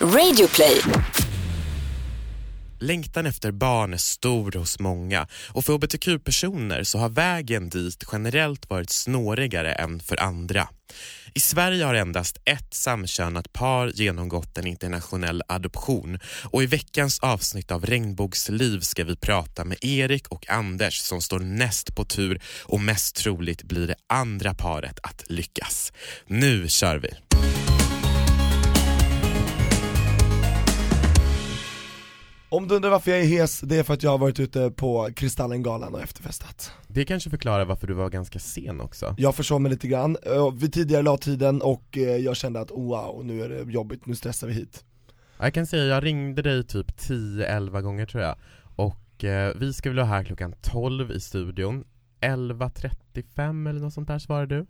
Radioplay. Längtan efter barn är stor hos många och för hbtq-personer så har vägen dit generellt varit snårigare än för andra. I Sverige har endast ett samkönat par genomgått en internationell adoption och i veckans avsnitt av Regnbågsliv ska vi prata med Erik och Anders som står näst på tur och mest troligt blir det andra paret att lyckas. Nu kör vi! Om du undrar varför jag är hes, det är för att jag har varit ute på Kristallengalan och efterfestat. Det kanske förklarar varför du var ganska sen också. Jag försov mig lite grann, vid tidigare la tiden och eh, jag kände att wow, nu är det jobbigt, nu stressar vi hit. Jag kan säga, jag ringde dig typ 10-11 gånger tror jag. Och eh, vi ska väl vara här klockan 12 i studion. 11.35 eller något sånt där svarade du?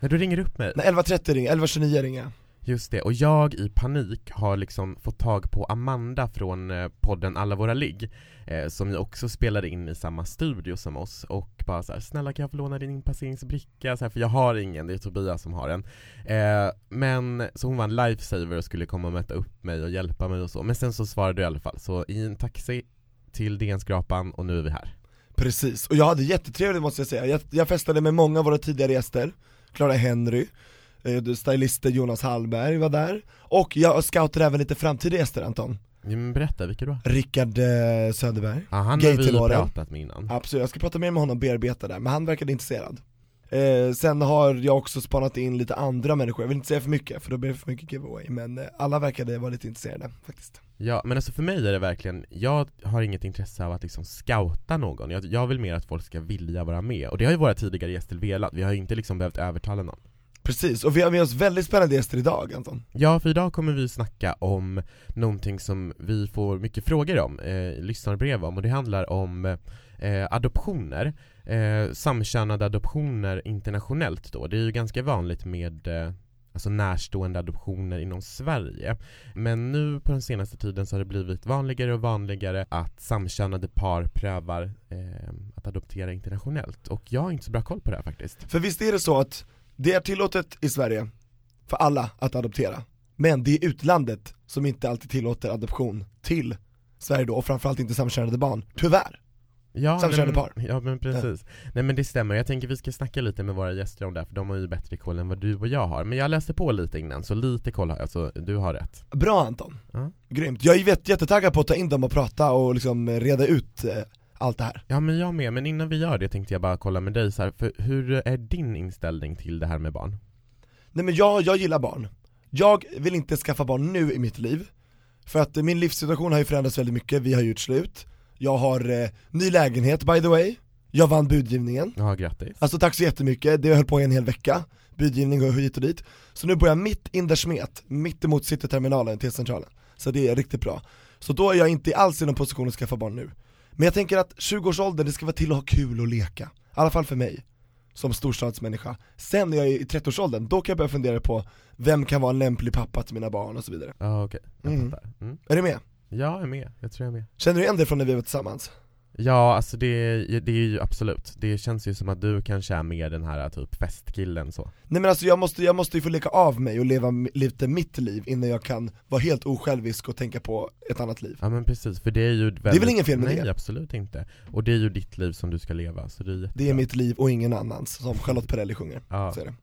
När du ringer upp mig. Nej 11.30 ringer, 11.29 ringer Just det, och jag i panik har liksom fått tag på Amanda från eh, podden Alla våra ligg eh, Som ju också spelade in i samma studio som oss och bara såhär, snälla kan jag få låna din inpasseringsbricka? Så här, för jag har ingen, det är Tobias som har den. Eh, Men, så hon var en lifesaver och skulle komma och möta upp mig och hjälpa mig och så. Men sen så svarade du i alla fall, så i en taxi till DN-skrapan och nu är vi här. Precis, och jag hade jättetrevligt måste jag säga, jag, jag festade med många av våra tidigare gäster Clara Henry, stylisten Jonas Hallberg var där, och jag scoutade även lite framtida gäster Anton. Men Berätta, vilka då? Rickard eh, Söderberg, Ja, han har vi pratat med innan. Absolut, jag ska prata mer med honom och bearbeta där, men han verkade intresserad. Eh, Sen har jag också spanat in lite andra människor, jag vill inte säga för mycket för då blir det för mycket giveaway, men eh, alla verkade vara lite intresserade faktiskt. Ja, men alltså för mig är det verkligen, jag har inget intresse av att liksom scouta någon. Jag, jag vill mer att folk ska vilja vara med, och det har ju våra tidigare gäster velat, vi har ju inte liksom behövt övertala någon Precis, och vi har med oss väldigt spännande gäster idag Anton Ja, för idag kommer vi snacka om någonting som vi får mycket frågor om, eh, lyssnarbrev om, och det handlar om eh, adoptioner, eh, samkönade adoptioner internationellt då, det är ju ganska vanligt med eh, alltså närstående adoptioner inom Sverige. Men nu på den senaste tiden så har det blivit vanligare och vanligare att samkönade par prövar eh, att adoptera internationellt. Och jag har inte så bra koll på det här faktiskt. För visst är det så att det är tillåtet i Sverige för alla att adoptera, men det är utlandet som inte alltid tillåter adoption till Sverige då, och framförallt inte samkönade barn, tyvärr Ja, Samkönade par. Ja men precis. Nej men det stämmer, jag tänker vi ska snacka lite med våra gäster om det här, för de har ju bättre koll än vad du och jag har. Men jag läste på lite innan, så lite koll har jag, så du har rätt. Bra Anton, Ja. grymt. Jag är jätte- jättetaggad på att ta in dem och prata och liksom reda ut eh, allt det här. Ja men jag med, men innan vi gör det tänkte jag bara kolla med dig så här, för hur är din inställning till det här med barn? Nej men jag, jag gillar barn. Jag vill inte skaffa barn nu i mitt liv, för att min livssituation har ju förändrats väldigt mycket, vi har gjort slut, jag har eh, ny lägenhet by the way, jag vann budgivningen, Ja, grattis. alltså tack så jättemycket, det höll på i en hel vecka, budgivning och hit och dit, så nu bor jag mitt in der Smet, mitt emot cityterminalen till centralen, så det är riktigt bra. Så då är jag inte alls i någon position att skaffa barn nu. Men jag tänker att 20-årsåldern, det ska vara till att ha kul och leka, i alla fall för mig som storstadsmänniska. Sen när jag är i 30-årsåldern, då kan jag börja fundera på vem kan vara en lämplig pappa till mina barn och så vidare. Ja okej, jag Mm. fattar. Mm. Är du med? Jag är med, jag tror jag är med. Känner du igen det från när vi var tillsammans? Ja, alltså det, det är ju absolut, det känns ju som att du kanske är mer den här typ festkillen så. Nej men alltså jag måste, jag måste ju få leka av mig och leva lite mitt liv innan jag kan vara helt osjälvisk och tänka på ett annat liv. Ja men precis, för det är ju väldigt, är väl inget fel med Nej det? absolut inte. Och det är ju ditt liv som du ska leva, så det är Det är jättebra. mitt liv och ingen annans, som Charlotte Perrelli sjunger. Ja. Så är det.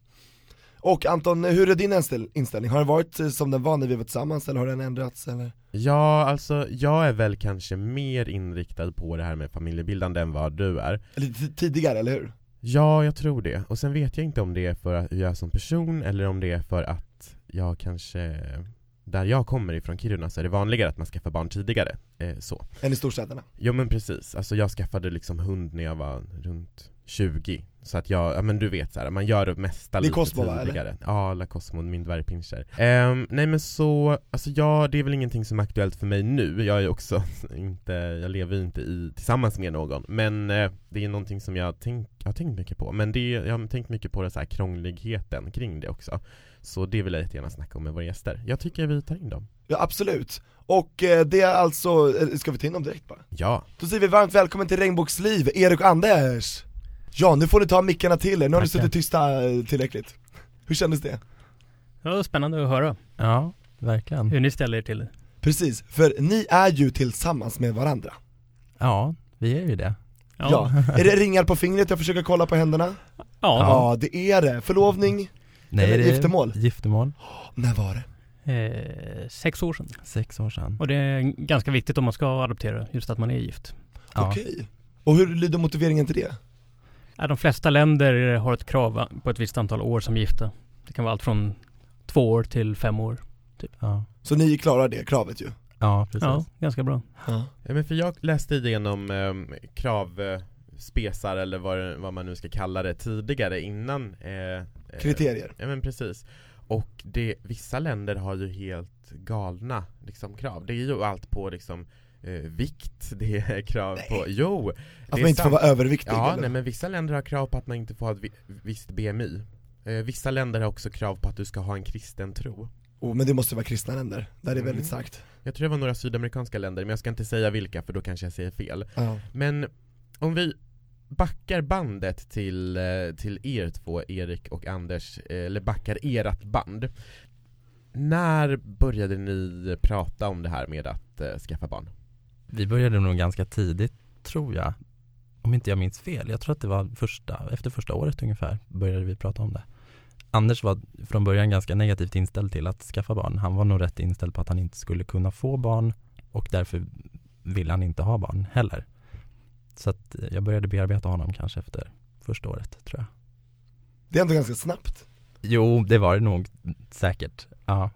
Och Anton, hur är din inställ- inställning? Har den varit eh, som den var när vi var tillsammans eller har den ändrats eller? Ja, alltså jag är väl kanske mer inriktad på det här med familjebildande än vad du är. Lite tidigare, eller hur? Ja, jag tror det. Och sen vet jag inte om det är för hur jag är som person eller om det är för att jag kanske där jag kommer ifrån Kiruna så är det vanligare att man skaffar barn tidigare, eh, så. Än i storstäderna. Jo men precis, alltså jag skaffade liksom hund när jag var runt 20 Så att jag, ja men du vet så här, man gör det mesta lite Cosmo, va, eller? tidigare. Ja, La Cosmo, min dvärgpinscher. Ehm, Nej men så, alltså ja, det är väl ingenting som är aktuellt för mig nu. Jag är också inte, jag lever ju inte i, tillsammans med någon. Men eh, det är någonting som jag, tänk, jag har tänkt mycket på. Men det, jag har tänkt mycket på så här krångligheten kring det också. Så det vill jag jättegärna snacka om med våra gäster. Jag tycker vi tar in dem. Ja absolut. Och eh, det är alltså, eh, ska vi ta in dem direkt bara? Ja, Då säger vi varmt välkommen till Regnbågsliv, Erik och Anders! Ja, nu får ni ta mickarna till er, nu har ni suttit tysta eh, tillräckligt. Hur kändes det? Ja, spännande att höra. Ja. verkligen. Hur ni ställer er till det. Precis, för ni är ju tillsammans med varandra Ja, vi är ju det. Ja, är det ringar på fingret jag försöker kolla på händerna? Ja. Ja, det är det, förlovning, Nej, Eller det är giftermål? Giftermål, när var det? Eh, sex år sedan. sex år sedan. Och det är ganska viktigt om man ska adoptera, just att man är gift. Ja. Okej, och hur lyder motiveringen till det? Ja, de flesta länder har ett krav på ett visst antal år som gifta. Det kan vara allt från två år till fem år. Ja. Så ni klarar det kravet ju? ja, precis. Ja, ganska bra. Ja. Ja, men för jag läste igenom eh, krav eh, spesar eller vad, vad man nu ska kalla det tidigare innan eh, eh, Kriterier? Ja men precis Och det, vissa länder har ju helt galna liksom, krav Det är ju allt på liksom eh, vikt, det är krav Nej. på, jo! Att man inte får vara överviktig Ja, eller? nej men vissa länder har krav på att man inte får ha ett vi- visst BMI eh, Vissa länder har också krav på att du ska ha en kristen tro Oh, men det måste vara kristna länder, där är det Mm. väldigt starkt Jag tror det var några sydamerikanska länder, men jag ska inte säga vilka för då kanske jag säger fel ja. Men om vi backar bandet till, eh, till er två, Erik och Anders, eh, eller backar ert band När började ni prata om det här med att eh, skaffa barn? Vi började nog ganska tidigt, tror jag. Om inte jag minns fel. Jag tror att det var första, efter första året ungefär började vi prata om det. Anders var från början ganska negativt inställd till att skaffa barn. Han var nog rätt inställd på att han inte skulle kunna få barn och därför ville han inte ha barn heller. Så att eh, jag började bearbeta honom kanske efter första året, tror jag. Det är ändå ganska snabbt Jo, det var det nog säkert. Ja,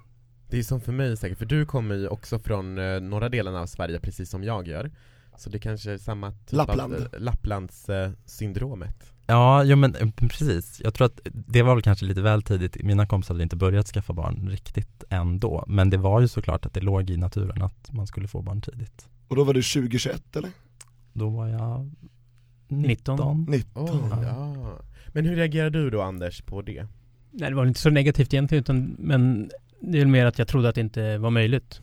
Det är som för mig säkert, för du kommer ju också från eh, norra delen av Sverige precis som jag gör Så det kanske är samma typ Lappland. av eh, Lapplands eh, syndromet Ja, jo men eh, precis. Jag tror att det var väl kanske lite väl tidigt. Mina kompisar hade inte börjat skaffa barn riktigt ändå. Men det var ju såklart att det låg i naturen att man skulle få barn tidigt. Och då var du 2021 eller? Då var jag 19. 19. 19? Oj, ja. Men hur reagerar du då Anders på det? Nej, det var inte så negativt egentligen, utan, men det är mer att jag trodde att det inte var möjligt.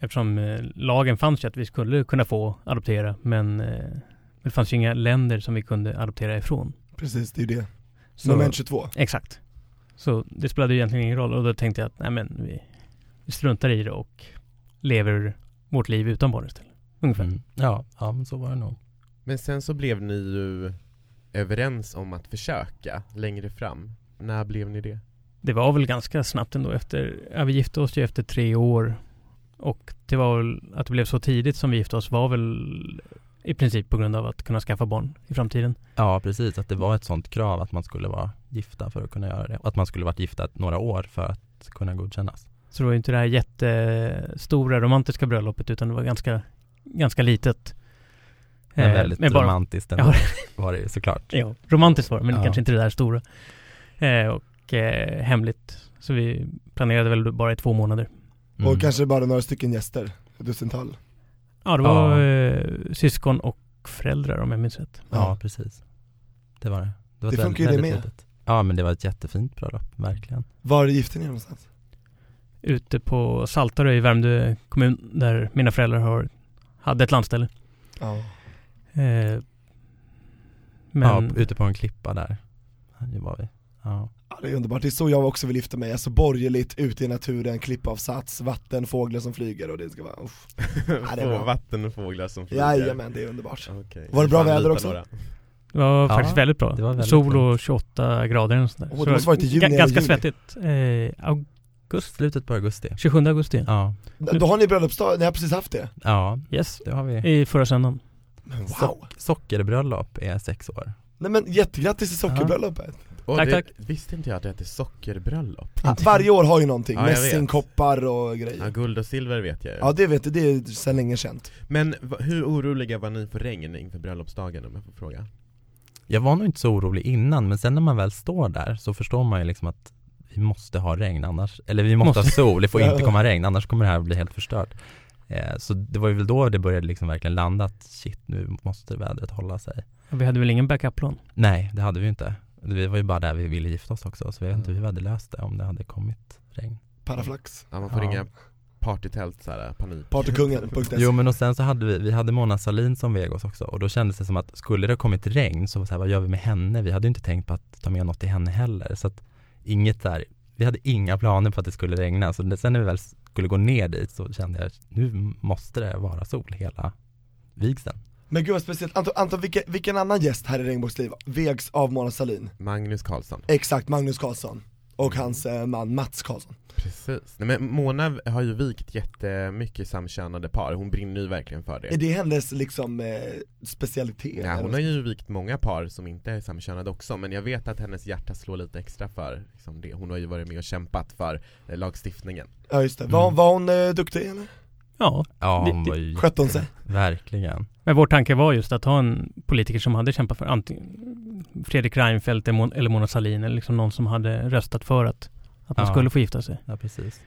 Eftersom eh, lagen fanns ju att vi skulle kunna få adoptera, men eh, det fanns ju inga länder som vi kunde adoptera ifrån. Precis, det är ju det. Så- Moment 22 Exakt. Så det spelade ju egentligen ingen roll och då tänkte jag att nej men vi, vi struntar i det och lever vårt liv utan barn istället. Ungefär. Mm. Ja, ja, men så var det nog. Men sen så blev ni ju överens om att försöka längre fram När blev ni det? Det var väl ganska snabbt ändå efter, ja vi gifte oss ju efter tre år och det var väl att det blev så tidigt som vi gifte oss var väl i princip på grund av att kunna skaffa barn i framtiden. Ja, precis. Att det var ett sånt krav att man skulle vara gifta för att kunna göra det. Och att man skulle varit gifta några år för att kunna godkännas. Så det var ju inte det här jättestora romantiska bröllopet utan det var ganska, ganska litet. Men Eh, väldigt med bara- romantiskt ändå, var det ju såklart. Ja, romantiskt var det, men Ja. kanske inte det där stora. Eh, och eh, hemligt. Så vi planerade väl bara i två månader. Mm. Och kanske bara några stycken gäster, ett dussintal Ja, det var eh, syskon och föräldrar om jag minns rätt. Ja, precis. Det var det. Det, var Det funkar ju det med. litet. Ja, men det var ett jättefint bröllop, verkligen. Var gifte ni er någonstans? Ute på Saltarö i Värmdö kommun där mina föräldrar har, hade ett landställe. Ja Eh, men Ja, ute på en klippa där. Det var vi. Ja. Ja, det är underbart, det är så jag också vill gifta mig, alltså borgerligt, ute i naturen, klippavsats, vatten, fåglar som flyger och det ska vara, uff. det är vatten och fåglar som flyger Jajamän, det är underbart Okej. Var det bra väder också? några. det var Ja, faktiskt väldigt bra. det var väldigt Sol och fint. 28 grader och sådär. Åh, Så det måste varit i juni ga- eller Ganska juli. svettigt. Eh, august, Slutet på augusti. 27 augusti. Ja. Då har ni bröllopsdag, ni har precis haft det? Ja, Yes. det har vi. I förra söndagen. Men wow! Sock- sockerbröllop är sex år. Nej men jättegrattis till sockerbröllopet! Och Tack, det, tack. Visste inte jag att det hette sockerbröllop Ah, varje år har ju någonting, Ja, mässingkoppar och Ja, grejer guld och silver vet jag ju Ja det vet du, det är sedan länge känt Men hur oroliga var ni för regn inför bröllopsdagen om jag får fråga? Jag var nog inte så orolig innan, men sen när man väl står där så förstår man ju liksom att vi måste ha regn annars, eller vi måste, Måste. ha sol, det får inte Ja. komma regn, annars kommer det här bli helt förstört. Eh, så det var ju väl då det började liksom verkligen landa att shit, nu måste vädret hålla sig. Och Vi hade väl ingen backup-plan? Nej, det hade vi inte. Vi var ju bara där vi ville gifta oss också, så jag vet inte hur vi hade löst det om det hade kommit regn. Paraflax, Ja, man får Ja. ringa partytält såhär, panik partykungen.se Jo men och sen så hade vi, vi hade Mona Salin som veg oss också och då kändes det som att skulle det ha kommit regn så var så här, vad gör vi med henne? Vi hade ju inte tänkt på att ta med något till henne heller så att inget där, vi hade inga planer på att det skulle regna, så sen när vi väl skulle gå ner dit så kände jag, nu måste det vara sol hela vigseln. Men gud vad speciellt, Anton, Anton vilken, vilken annan gäst här i Regnbågsliv vägs av Mona Sahlin? Magnus Karlsson. Exakt, Magnus Karlsson och hans eh, man Mats Karlsson Precis. Nej, men Mona har ju vikt jättemycket samkönade par, hon brinner ju verkligen för det. Är det hennes liksom eh, specialitet? Ja, hon har ju vikt många par som inte är samkönade också, men jag vet att hennes hjärta slår lite extra för liksom det. Hon har ju varit med och kämpat för eh, lagstiftningen. Ja just det, var, Mm. var hon eh, duktig eller? Ja, Ja, det- var ju Skötte hon sig? verkligen. men vår tanke var just att ha en politiker som hade kämpat för antingen Fredrik Reinfeldt eller Mon- eller Mona Sahlin eller liksom någon som hade röstat för att, att man Ja. skulle få gifta sig. Ja, precis.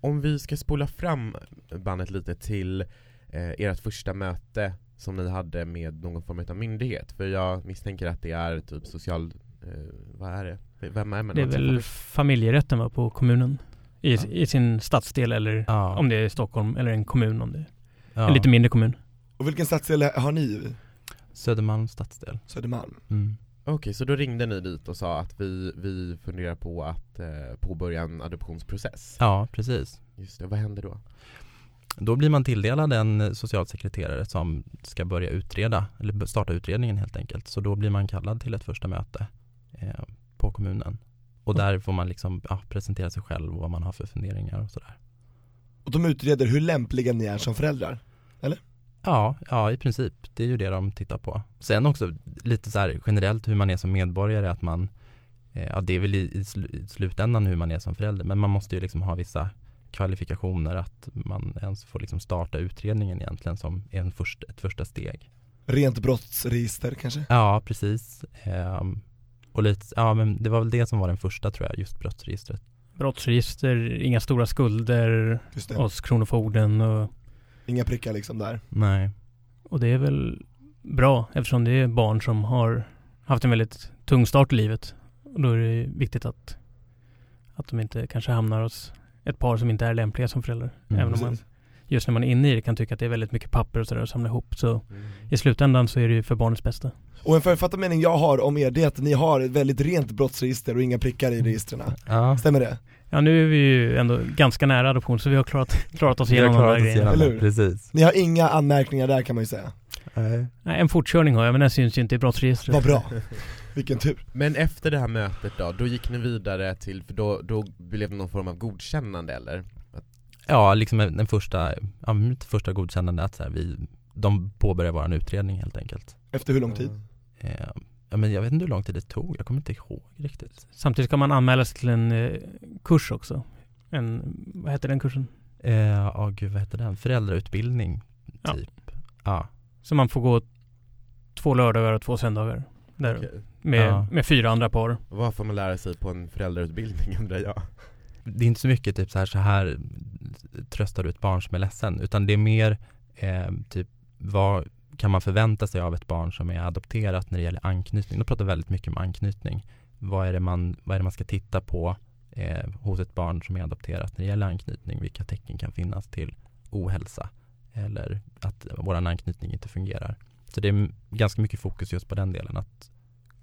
Om vi ska spola fram bandet lite till eh, ert första möte som ni hade med någon form av myndighet, för jag misstänker att det är typ social, eh, vad är det? Vem är man? Det är väl familjerätten va, på kommunen? I, Ja. I sin stadsdel eller Ja, om det är Stockholm eller en kommun om det är ja. en lite mindre kommun. Och vilken stadsdel har ni i? Södermalms stadsdel. Södermalm? Mm. Okej, så då ringde ni dit och sa att vi, vi funderar på att eh, påbörja en adoptionsprocess? Ja, precis. Just det, vad händer då? Då blir man tilldelad en socialsekreterare som ska börja utreda, eller starta utredningen helt enkelt. Så då blir man kallad till ett första möte eh, på kommunen. Och där får man liksom ja, presentera sig själv och vad man har för funderingar och sådär. Och de utreder hur lämpliga ni är som föräldrar? Ja, ja i princip. Det är ju det de tittar på. Sen också lite så här generellt hur man är som medborgare, att man eh, Ja det är väl i, i sl- i slutändan hur man är som förälder, men man måste ju liksom ha vissa kvalifikationer att man ens får liksom starta utredningen egentligen som en först, ett första steg. Rent brottsregister kanske? Ja, precis. Ehm, och lite, ja men det var väl det som var den första tror jag, just brottsregistret. Brottsregister, inga stora skulder hos Kronofogden och, inga prickar liksom där Nej. och det är väl bra eftersom det är barn som har haft en väldigt tung start i livet. Och då är det viktigt att, att de inte kanske hamnar hos ett par som inte är lämpliga som föräldrar. Mm, Även om man Precis. Just när man är inne i det kan tycka att det är väldigt mycket papper och sådär att samla ihop. Så Mm. i slutändan så är det ju för barnets bästa. Och en författad mening jag har om er det är att ni har ett väldigt rent brottsregister och inga prickar i registren Ja, Stämmer det? Ja nu är vi ju ändå ganska nära adoption så vi har klarat, klarat oss igenom de oss grejerna. precis. Ni har inga anmärkningar där kan man ju säga Nej. Nej, en fortkörning har jag men den syns ju inte i brottsregistret. Vad bra, vilken tur Men efter det här mötet då, då gick ni vidare till, för då, då blev det någon form av godkännande eller? Ja, liksom den första, ja, mitt första godkännande att så här, vi, de påbörjar vår utredning helt enkelt. Efter hur lång tid? Eh, ja, men jag vet inte hur lång tid det tog, jag kommer inte ihåg riktigt. Samtidigt ska man anmäla sig till en eh, kurs också. En, vad heter den kursen? Ja, eh, oh, gud vad heter den? Föräldrautbildning, Ja. typ. Ja. Så man får gå två lördagar och två söndagar. Där, Okej. med, Ja. med fyra andra par. Vad får man lära sig på en föräldrautbildning undrar jag? Det är inte så mycket typ så här, så här tröstar du ett barn som är ledsen, utan det är mer eh, typ vad kan man förvänta sig av ett barn som är adopterat när det gäller anknytning? De pratar väldigt mycket om anknytning. Vad är det man, vad är det man ska titta på eh, hos ett barn som är adopterat när det gäller anknytning? Vilka tecken kan finnas till ohälsa eller att vår anknytning inte fungerar? Så det är ganska mycket fokus just på den delen, att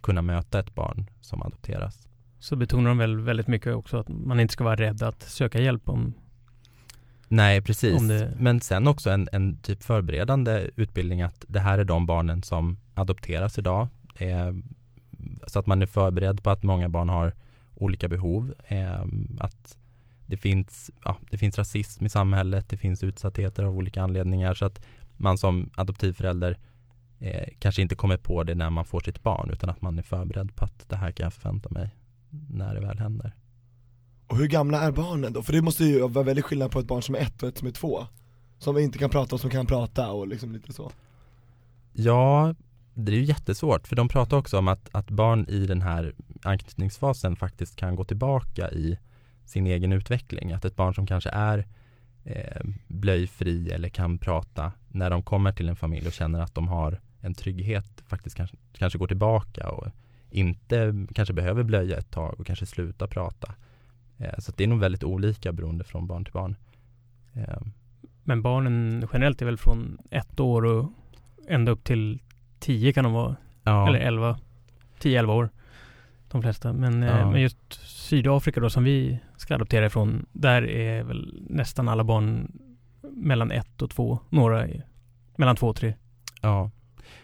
kunna möta ett barn som adopteras. Så betonar de väl väldigt mycket också att man inte ska vara rädd att söka hjälp om Nej, precis. Det- Men sen också en, en typ förberedande utbildning att det här är de barnen som adopteras idag. Eh, så att man är förberedd på att många barn har olika behov. Eh, att det finns, ja, det finns rasism i samhället, det finns utsattheter av olika anledningar. Så att man som adoptivförälder eh, kanske inte kommer på det när man får sitt barn utan att man är förberedd på att det här kan jag förvänta mig när det väl händer. Och hur gamla är barnen då? För det måste ju vara väldigt skillnad på ett barn som är ett och ett som är två Som inte kan prata och som kan prata och liksom lite så Ja, det är ju jättesvårt för de pratar också om att, att barn i den här anknytningsfasen faktiskt kan gå tillbaka i sin egen utveckling. Att ett barn som kanske är eh, blöjfri eller kan prata när de kommer till en familj och känner att de har en trygghet faktiskt kanske, kanske går tillbaka och inte kanske behöver blöja ett tag och kanske sluta prata. Eh, så att det är nog väldigt olika beroende från barn till barn. Eh, Men barnen generellt är väl från ett år och ända upp till tio kan de vara. ja. Eller elva. Tio, elva år. de flesta. Men, eh, Ja. men just Sydafrika då som vi ska adoptera ifrån, där är väl nästan alla barn mellan ett och två, några är mellan två och tre. Ja,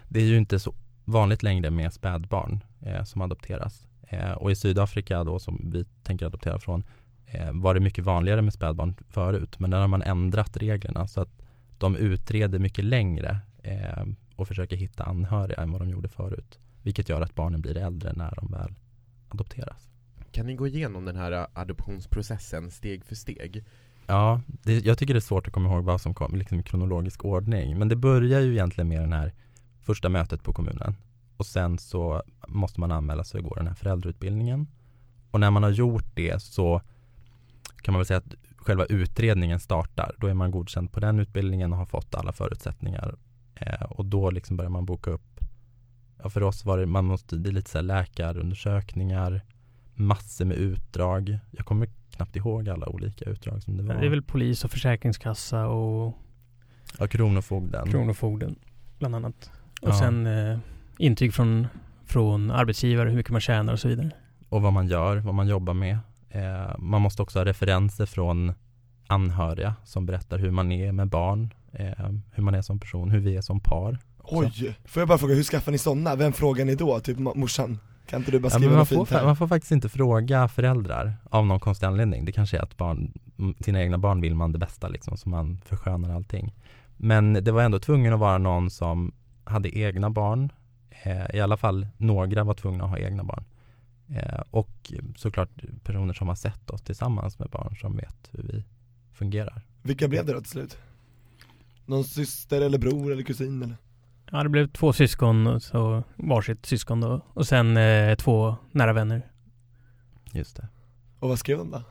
det är ju inte så vanligt längre med spädbarn som adopteras. Eh, och i Sydafrika då som vi tänker adoptera från eh, var det mycket vanligare med spädbarn förut. Men där har man ändrat reglerna så att de utreder mycket längre eh, och försöker hitta anhöriga än vad de gjorde förut. Vilket gör att barnen blir äldre när de väl adopteras. Kan ni gå igenom den här adoptionsprocessen steg för steg? Ja, det, jag tycker det är svårt att komma ihåg vad som kom liksom i kronologisk ordning. Men det börjar ju egentligen med den här första mötet på kommunen. Och sen så måste man anmäla sig och gå den här föräldrautbildningen. Och när man har gjort det så kan man väl säga att själva utredningen startar. Då är man godkänd på den utbildningen och har fått alla förutsättningar. Eh, och då liksom börjar man boka upp Ja, för oss var det, man måste, det är lite så här läkarundersökningar, massor med utdrag. Jag kommer knappt ihåg alla olika utdrag som det var. Det är väl polis och försäkringskassa och Ja, Kronofogden. Kronofogden bland annat. Och Ja. sen eh, intyg från, från arbetsgivare, hur mycket man tjänar och så vidare. och vad man gör, vad man jobbar med. Eh, man måste också ha referenser från anhöriga som berättar hur man är med barn, eh, hur man är som person, hur vi är som par. också. Oj, får jag bara fråga, hur skaffar ni sådana? Vem frågar ni då? Typ morsan? Kan inte du bara Ja, skriva men man, får, fint här? man får faktiskt inte fråga föräldrar av någon konstig anledning. Det kanske är att barn, sina egna barn vill man det bästa liksom, så man förskönar allting. Men det var ändå tvungen att vara någon som hade egna barn. Eh, I alla fall några var tvungna att ha egna barn. Eh, och såklart personer som har sett oss tillsammans med barn som vet hur vi fungerar. Vilka blev det då till slut? Någon syster eller bror eller kusin eller? Ja, det blev två syskon och så varsitt syskon då. Och sen eh, två nära vänner. Just det. Och vad skrev de då?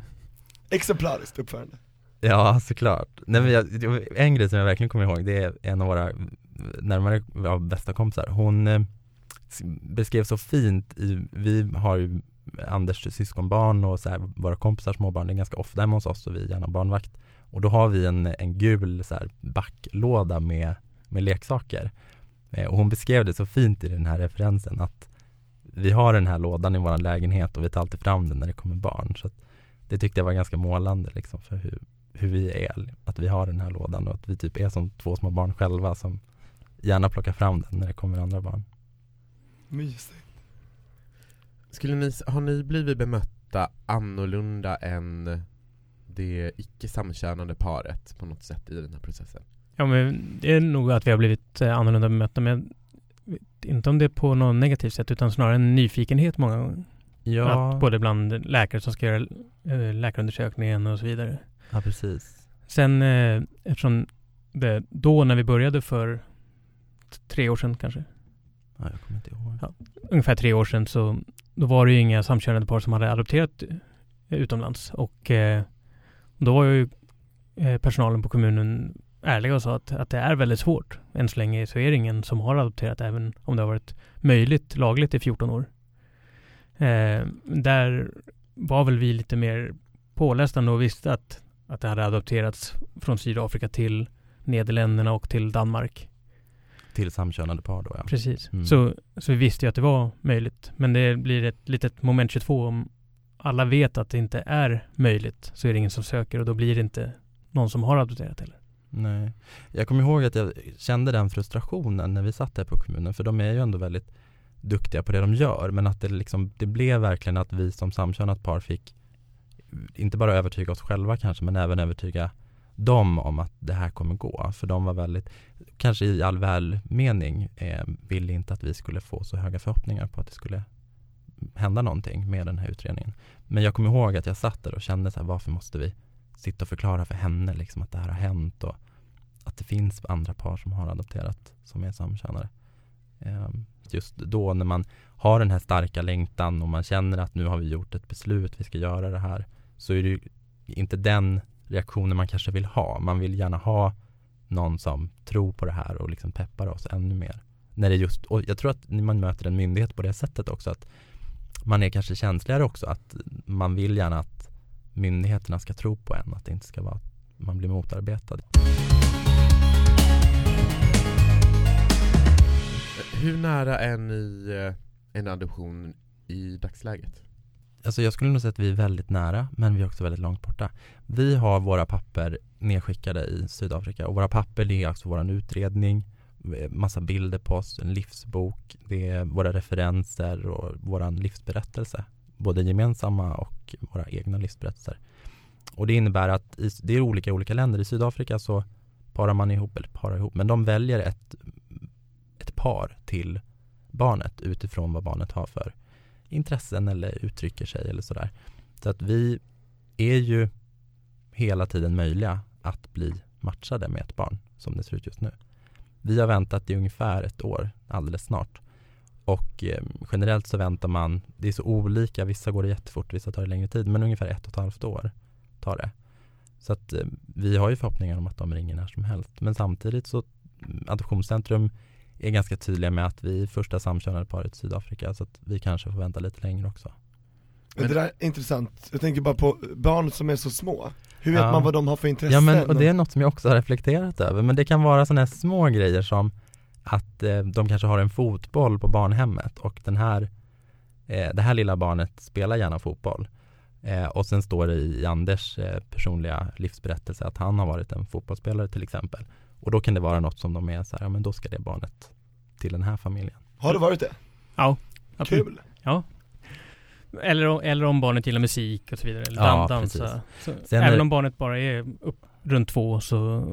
Exemplariskt uppförande Ja, såklart. Nej, men jag, en grej som jag verkligen kommer ihåg, det är en av våra närmare ja, bästa kompisar. Hon eh, beskrev så fint, i, vi har ju Anders syskonbarn och så här, våra kompisar småbarn, det är ganska ofta hemma hos oss och vi är gärna barnvakt. Och då har vi en, en gul så här, backlåda med, med leksaker. Eh, och hon beskrev det så fint i den här referensen att vi har den här lådan i vår lägenhet och vi tar alltid fram den när det kommer barn. Så att det tyckte jag var ganska målande liksom för hur, hur vi är, att vi har den här lådan och att vi typ är som två små barn själva som gärna plockar fram den när det kommer andra barn. Mysigt Skulle ni, har ni blivit bemötta annorlunda än det icke samkönade paret på något sätt i den här processen? Ja, men det är nog att vi har blivit eh, annorlunda bemötta. Men inte om det är på något negativt sätt utan snarare en nyfikenhet många gånger. Ja, Att både bland läkare som ska göra eh, läkarundersökningen och så vidare. ja precis. Sen eh, eftersom det, då när vi började för tre år sedan kanske, Ja, jag kommer inte ihåg. Ja. ungefär tre år sedan så då var det ju inga samkönade par som hade adopterat eh, utomlands och eh, då var ju eh, personalen på kommunen ärliga och sa att, att det är väldigt svårt. Än så länge så är det ingen som har adopterat även om det har varit möjligt lagligt i 14 år. Eh, där var väl vi lite mer pålästa och visste att, att det hade adopterats från Sydafrika till Nederländerna och till Danmark. Till samkönade par då ja. Precis. Mm. Så, så vi visste ju att det var möjligt. Men det blir ett litet moment 22 om alla vet att det inte är möjligt så är det ingen som söker och då blir det inte någon som har adopterat heller. Nej. Jag kommer ihåg att jag kände den frustrationen när vi satt där på kommunen för de är ju ändå väldigt duktiga på det de gör men att det liksom, det blev verkligen att vi som samkönat par fick inte bara övertyga oss själva kanske men även övertyga dem om att det här kommer gå. För de var väldigt, kanske i all välmening, eh, ville inte att vi skulle få så höga förhoppningar på att det skulle hända någonting med den här utredningen. Men jag kommer ihåg att jag satt där och kände så här, varför måste vi sitta och förklara för henne liksom att det här har hänt och att det finns andra par som har adopterat som är samkönade. Eh, Just då när man har den här starka längtan och man känner att nu har vi gjort ett beslut, vi ska göra det här, så är det ju inte den reaktioner man kanske vill ha. Man vill gärna ha någon som tror på det här och liksom peppar oss ännu mer. När det just, och jag tror att när man möter en myndighet på det sättet också att man är kanske känsligare också att man vill gärna att myndigheterna ska tro på en, att det inte ska vara att man blir motarbetad. Hur nära är ni eh, en adoption i dagsläget? Alltså jag skulle nog säga att vi är väldigt nära men vi är också väldigt långt borta. Vi har våra papper nedskickade i Sydafrika och våra papper det är alltså vår utredning, eh, massa bilder på oss, en livsbok, det är våra referenser och vår livsberättelse. Både gemensamma och våra egna livsberättelser. Och det innebär att i, det är olika olika länder. I Sydafrika så parar man ihop, eller parar ihop, men de väljer ett, ett par till barnet utifrån vad barnet har för intressen eller uttrycker sig eller sådär. Så att vi är ju hela tiden möjliga att bli matchade med ett barn som det ser ut just nu. Vi har väntat i ungefär ett år, alldeles snart. Och eh, generellt så väntar man, det är så olika, vissa går det jättefort, vissa tar det längre tid, men ungefär ett och ett halvt år tar det. Så att eh, vi har ju förhoppningar om att de ringer när som helst. Men samtidigt så mm, Adoptionscentrum är ganska tydliga med att vi är första samkönade paret i Sydafrika så att vi kanske får vänta lite längre också. Men det där är intressant, jag tänker bara på barn som är så små Hur vet Ja. man vad de har för intressen? Ja men och det är något som jag också har reflekterat över men det kan vara sådana här små grejer som att eh, de kanske har en fotboll på barnhemmet och den här eh, det här lilla barnet spelar gärna fotboll eh, och sen står det i Anders eh, personliga livsberättelse att han har varit en fotbollsspelare till exempel och då kan det vara något som de är så här, ja men då ska det barnet till den här familjen. Har det varit det? Ja, absolut. Kul! Eller, eller om barnet gillar musik och så vidare, eller Ja, dan- dansa. Så, Sen även är- om barnet bara är upp, runt två så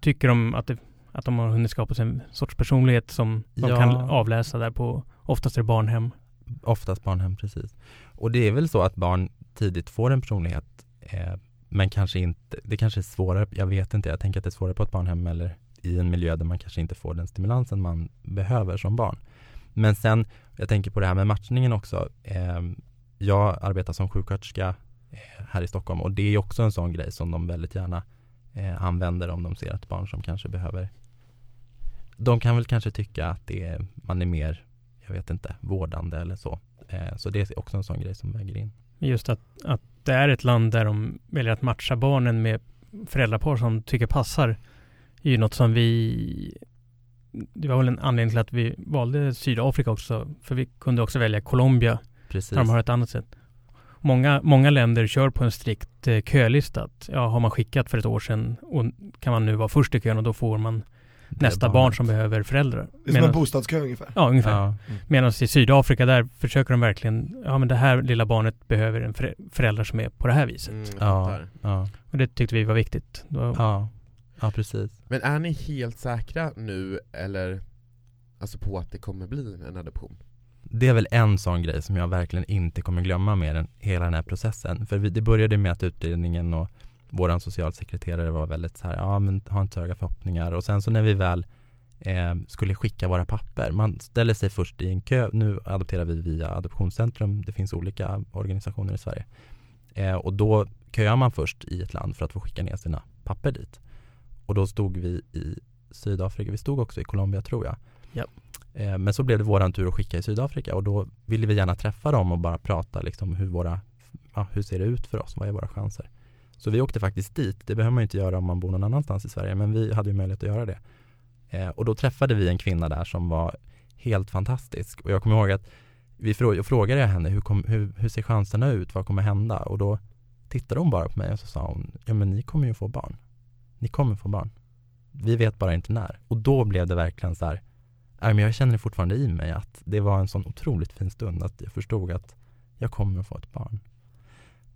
tycker de att, det, att de har hunnit skapa sig en sorts personlighet som de Ja. kan avläsa där på, oftast är det barnhem. Oftast barnhem, precis. Och det är väl så att barn tidigt får en personlighet eh, men kanske inte, det kanske är svårare, jag vet inte, jag tänker att det är svårare på ett barnhem eller i en miljö där man kanske inte får den stimulansen man behöver som barn. Men sen, jag tänker på det här med matchningen också. Eh, jag arbetar som sjuksköterska eh, här i Stockholm och det är också en sån grej som de väldigt gärna eh, använder om de ser ett barn som kanske behöver de kan väl kanske tycka att det är, man är mer, jag vet inte, vårdande eller så. Eh, så det är också en sån grej som väger in. Just att, att det är ett land där de väljer att matcha barnen med föräldrapar som tycker passar är ju något som vi det var väl en anledning till att vi valde Sydafrika också för vi kunde också välja Colombia Precis. där de har ett annat sätt. Många, många länder kör på en strikt eh, kölista. Ja, har man skickat för ett år sedan och kan man nu vara först i kön och då får man nästa barnet. barn som behöver föräldrar. Det är som en Medan- bostadskö ungefär Ja, ungefär. Ja, Medan i Sydafrika där försöker de verkligen, ja men det här lilla barnet behöver en förä- föräldrar som är på det här viset. Mm, ja, ja, Och det tyckte vi var viktigt. Då, ja, ja, precis. Men är ni helt säkra nu eller Alltså på att det kommer bli en adoption? Det är väl en sån grej som jag verkligen inte kommer glömma med den, hela den här processen. För vi, det började med att utredningen och våran socialsekreterare var väldigt så här, ja men ha inte höga förhoppningar. Och sen så när vi väl eh, skulle skicka våra papper, man ställer sig först i en kö, nu adopterar vi via Adoptionscentrum, det finns olika organisationer i Sverige. Eh, och då köar man först i ett land för att få skicka ner sina papper dit. Och då stod vi i Sydafrika, vi stod också i Colombia tror jag. Ja. Eh, men så blev det våran tur att skicka i Sydafrika och då ville vi gärna träffa dem och bara prata liksom hur våra, ja, hur ser det ut för oss, vad är våra chanser? Så vi åkte faktiskt dit, det behöver man ju inte göra om man bor någon annanstans i Sverige, men vi hade ju möjlighet att göra det. Eh, och då träffade vi en kvinna där som var helt fantastisk och jag kommer ihåg att vi frå- jag frågade henne hur, kom, hur, hur ser chanserna ut, vad kommer hända? Och då tittade hon bara på mig och så sa hon, ja men ni kommer ju få barn. Ni kommer få barn. Vi vet bara inte när. Och då blev det verkligen så här, men jag känner det fortfarande i mig att det var en sån otroligt fin stund att jag förstod att jag kommer att få ett barn.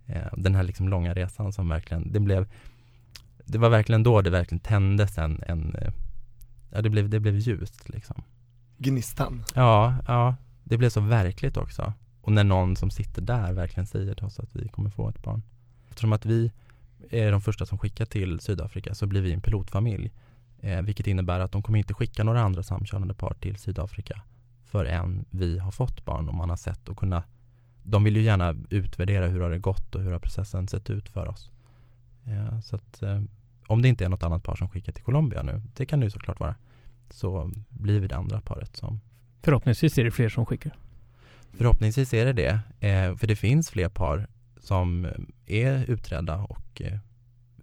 Eh, den här liksom långa resan som verkligen, det blev, det var verkligen då det verkligen tändes en, en eh, ja det blev, det blev ljust liksom. Gnistan Ja, ja, det blev så verkligt också. Och när någon som sitter där verkligen säger till oss att vi kommer få ett barn. Eftersom att vi är de första som skickar till Sydafrika så blir vi en pilotfamilj. Eh, vilket innebär att de kommer inte skicka några andra samkönade par till Sydafrika förrän vi har fått barn och man har sett och kunna de vill ju gärna utvärdera hur har det gått och hur har processen sett ut för oss. Eh, så att eh, om det inte är något annat par som skickar till Colombia nu, det kan det ju såklart vara, så blir vi det andra paret som Förhoppningsvis är det fler som skickar. Förhoppningsvis är det det, eh, för det finns fler par som eh, är utredda och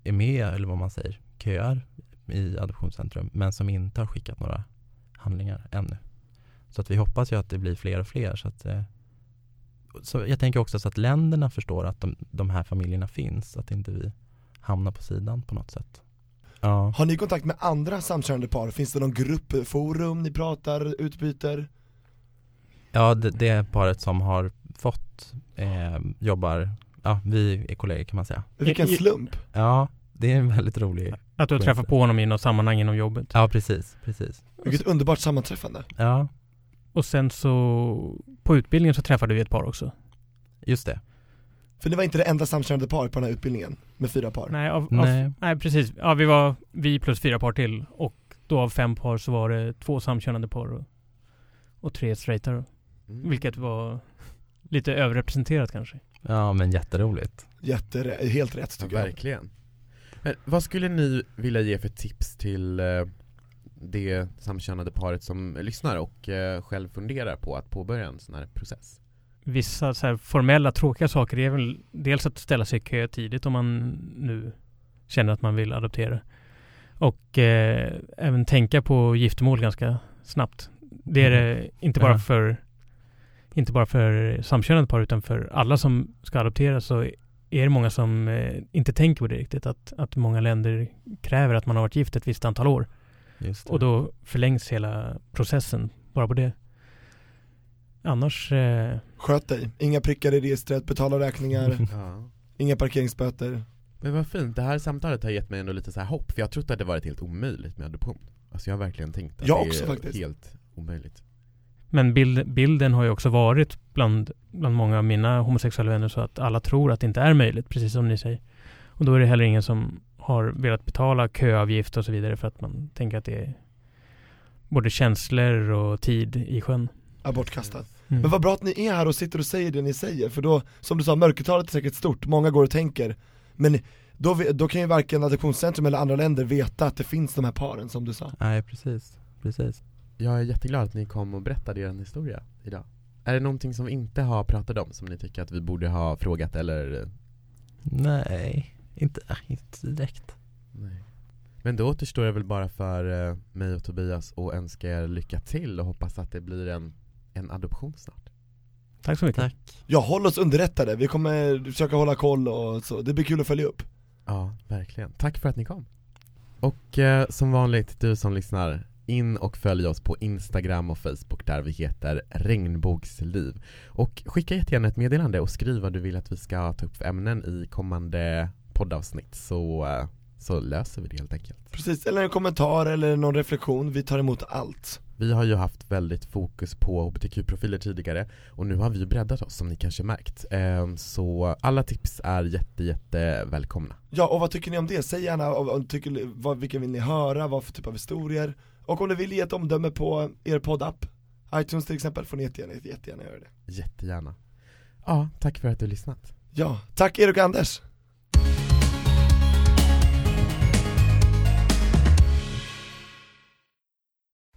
är med, eller vad man säger, köar i Adoptionscentrum, men som inte har skickat några handlingar ännu. Så att vi hoppas ju att det blir fler och fler, så att så jag tänker också så att länderna förstår att de, de här familjerna finns, att inte vi hamnar på sidan på något sätt. Ja. Har ni kontakt med andra samkönade par? Finns det någon grupp, forum ni pratar, utbyter? Ja, det, det paret som har fått eh, jobbar, ja vi är kollegor kan man säga. Vilken slump! Ja, det är en väldigt rolig, Att du har träffat på honom i något sammanhang inom jobbet. ja precis, precis. Vilket underbart sammanträffande. Ja, Och sen så på utbildningen så träffade vi ett par också. just det. För ni var inte det enda samkönade par på den här utbildningen, med fyra par. Nej, av, Nej. Av, nej precis. Ja, vi var vi plus fyra par till. Och då av fem par så var det två samkönade par och, och tre straighta. Mm. Vilket var lite överrepresenterat kanske. Ja men jätteroligt. Jätte, helt rätt Ja, tycker jag. verkligen. Men vad skulle ni vilja ge för tips till eh, det samkönade paret som lyssnar och eh, själv funderar på att påbörja en sån här process? Vissa så här formella tråkiga saker är väl dels att ställa sig i kö tidigt om man nu känner att man vill adoptera. Och eh, även tänka på giftermål ganska snabbt. Det är det inte bara Ja. för inte bara för samkönade par utan för alla som ska adoptera så är det många som eh, inte tänker på det riktigt. Att, att många länder kräver att man har varit gift ett visst antal år. Just det. Och då förlängs hela processen bara på det. Annars eh, Sköt dig, inga prickar i registret, betala räkningar, Ja. inga parkeringsböter. Men vad fint, det här samtalet har gett mig ändå lite så här hopp, för jag trodde att det varit helt omöjligt med adoption Alltså jag har verkligen tänkt att Jag det också är faktiskt. helt omöjligt Men bild, bilden har ju också varit bland, bland många av mina homosexuella vänner så att alla tror att det inte är möjligt, precis som ni säger. Och då är det heller ingen som har velat betala köavgift och så vidare för att man tänker att det är både känslor och tid i sjön. Abortkastad. Mm. Men vad bra att ni är här och sitter och säger det ni säger, för då, som du sa, mörkertalet är säkert stort, många går och tänker, men då, då kan ju varken adoptionscentrum eller andra länder veta att det finns de här paren som du sa. Nej precis, precis. Jag är jätteglad att ni kom och berättade er historia idag Är det någonting som vi inte har pratat om som ni tycker att vi borde ha frågat eller? Nej, inte, äh, inte direkt. Nej Men då återstår det väl bara för eh, mig och Tobias att önska er lycka till och hoppas att det blir en, en adoption snart Tack så mycket. Tack. Ja, håll oss underrättade, vi kommer försöka hålla koll och så, det blir kul att följa upp. Ja, verkligen. Tack för att ni kom. Och eh, som vanligt, du som lyssnar, in och följ oss på Instagram och Facebook där vi heter Regnbågsliv. Och skicka jättegärna ett meddelande och skriv vad du vill att vi ska ta upp för ämnen i kommande poddavsnitt så, eh, så löser vi det helt enkelt. Precis, eller en kommentar eller någon reflektion, vi tar emot allt. Vi har ju haft väldigt fokus på hbtq-profiler tidigare och nu har vi ju breddat oss som ni kanske märkt. Eh, så alla tips är jätte, jätte välkomna. Ja, och vad tycker ni om det? Säg gärna, om, tycker, vad, vilka vill ni höra, vad för typ av historier? Och om ni vill ge ett omdöme på er poddapp, iTunes till exempel, får ni jättegärna, jättegärna göra det. Jättegärna. Ja, tack för att du lyssnat. Ja, tack Erik och Anders!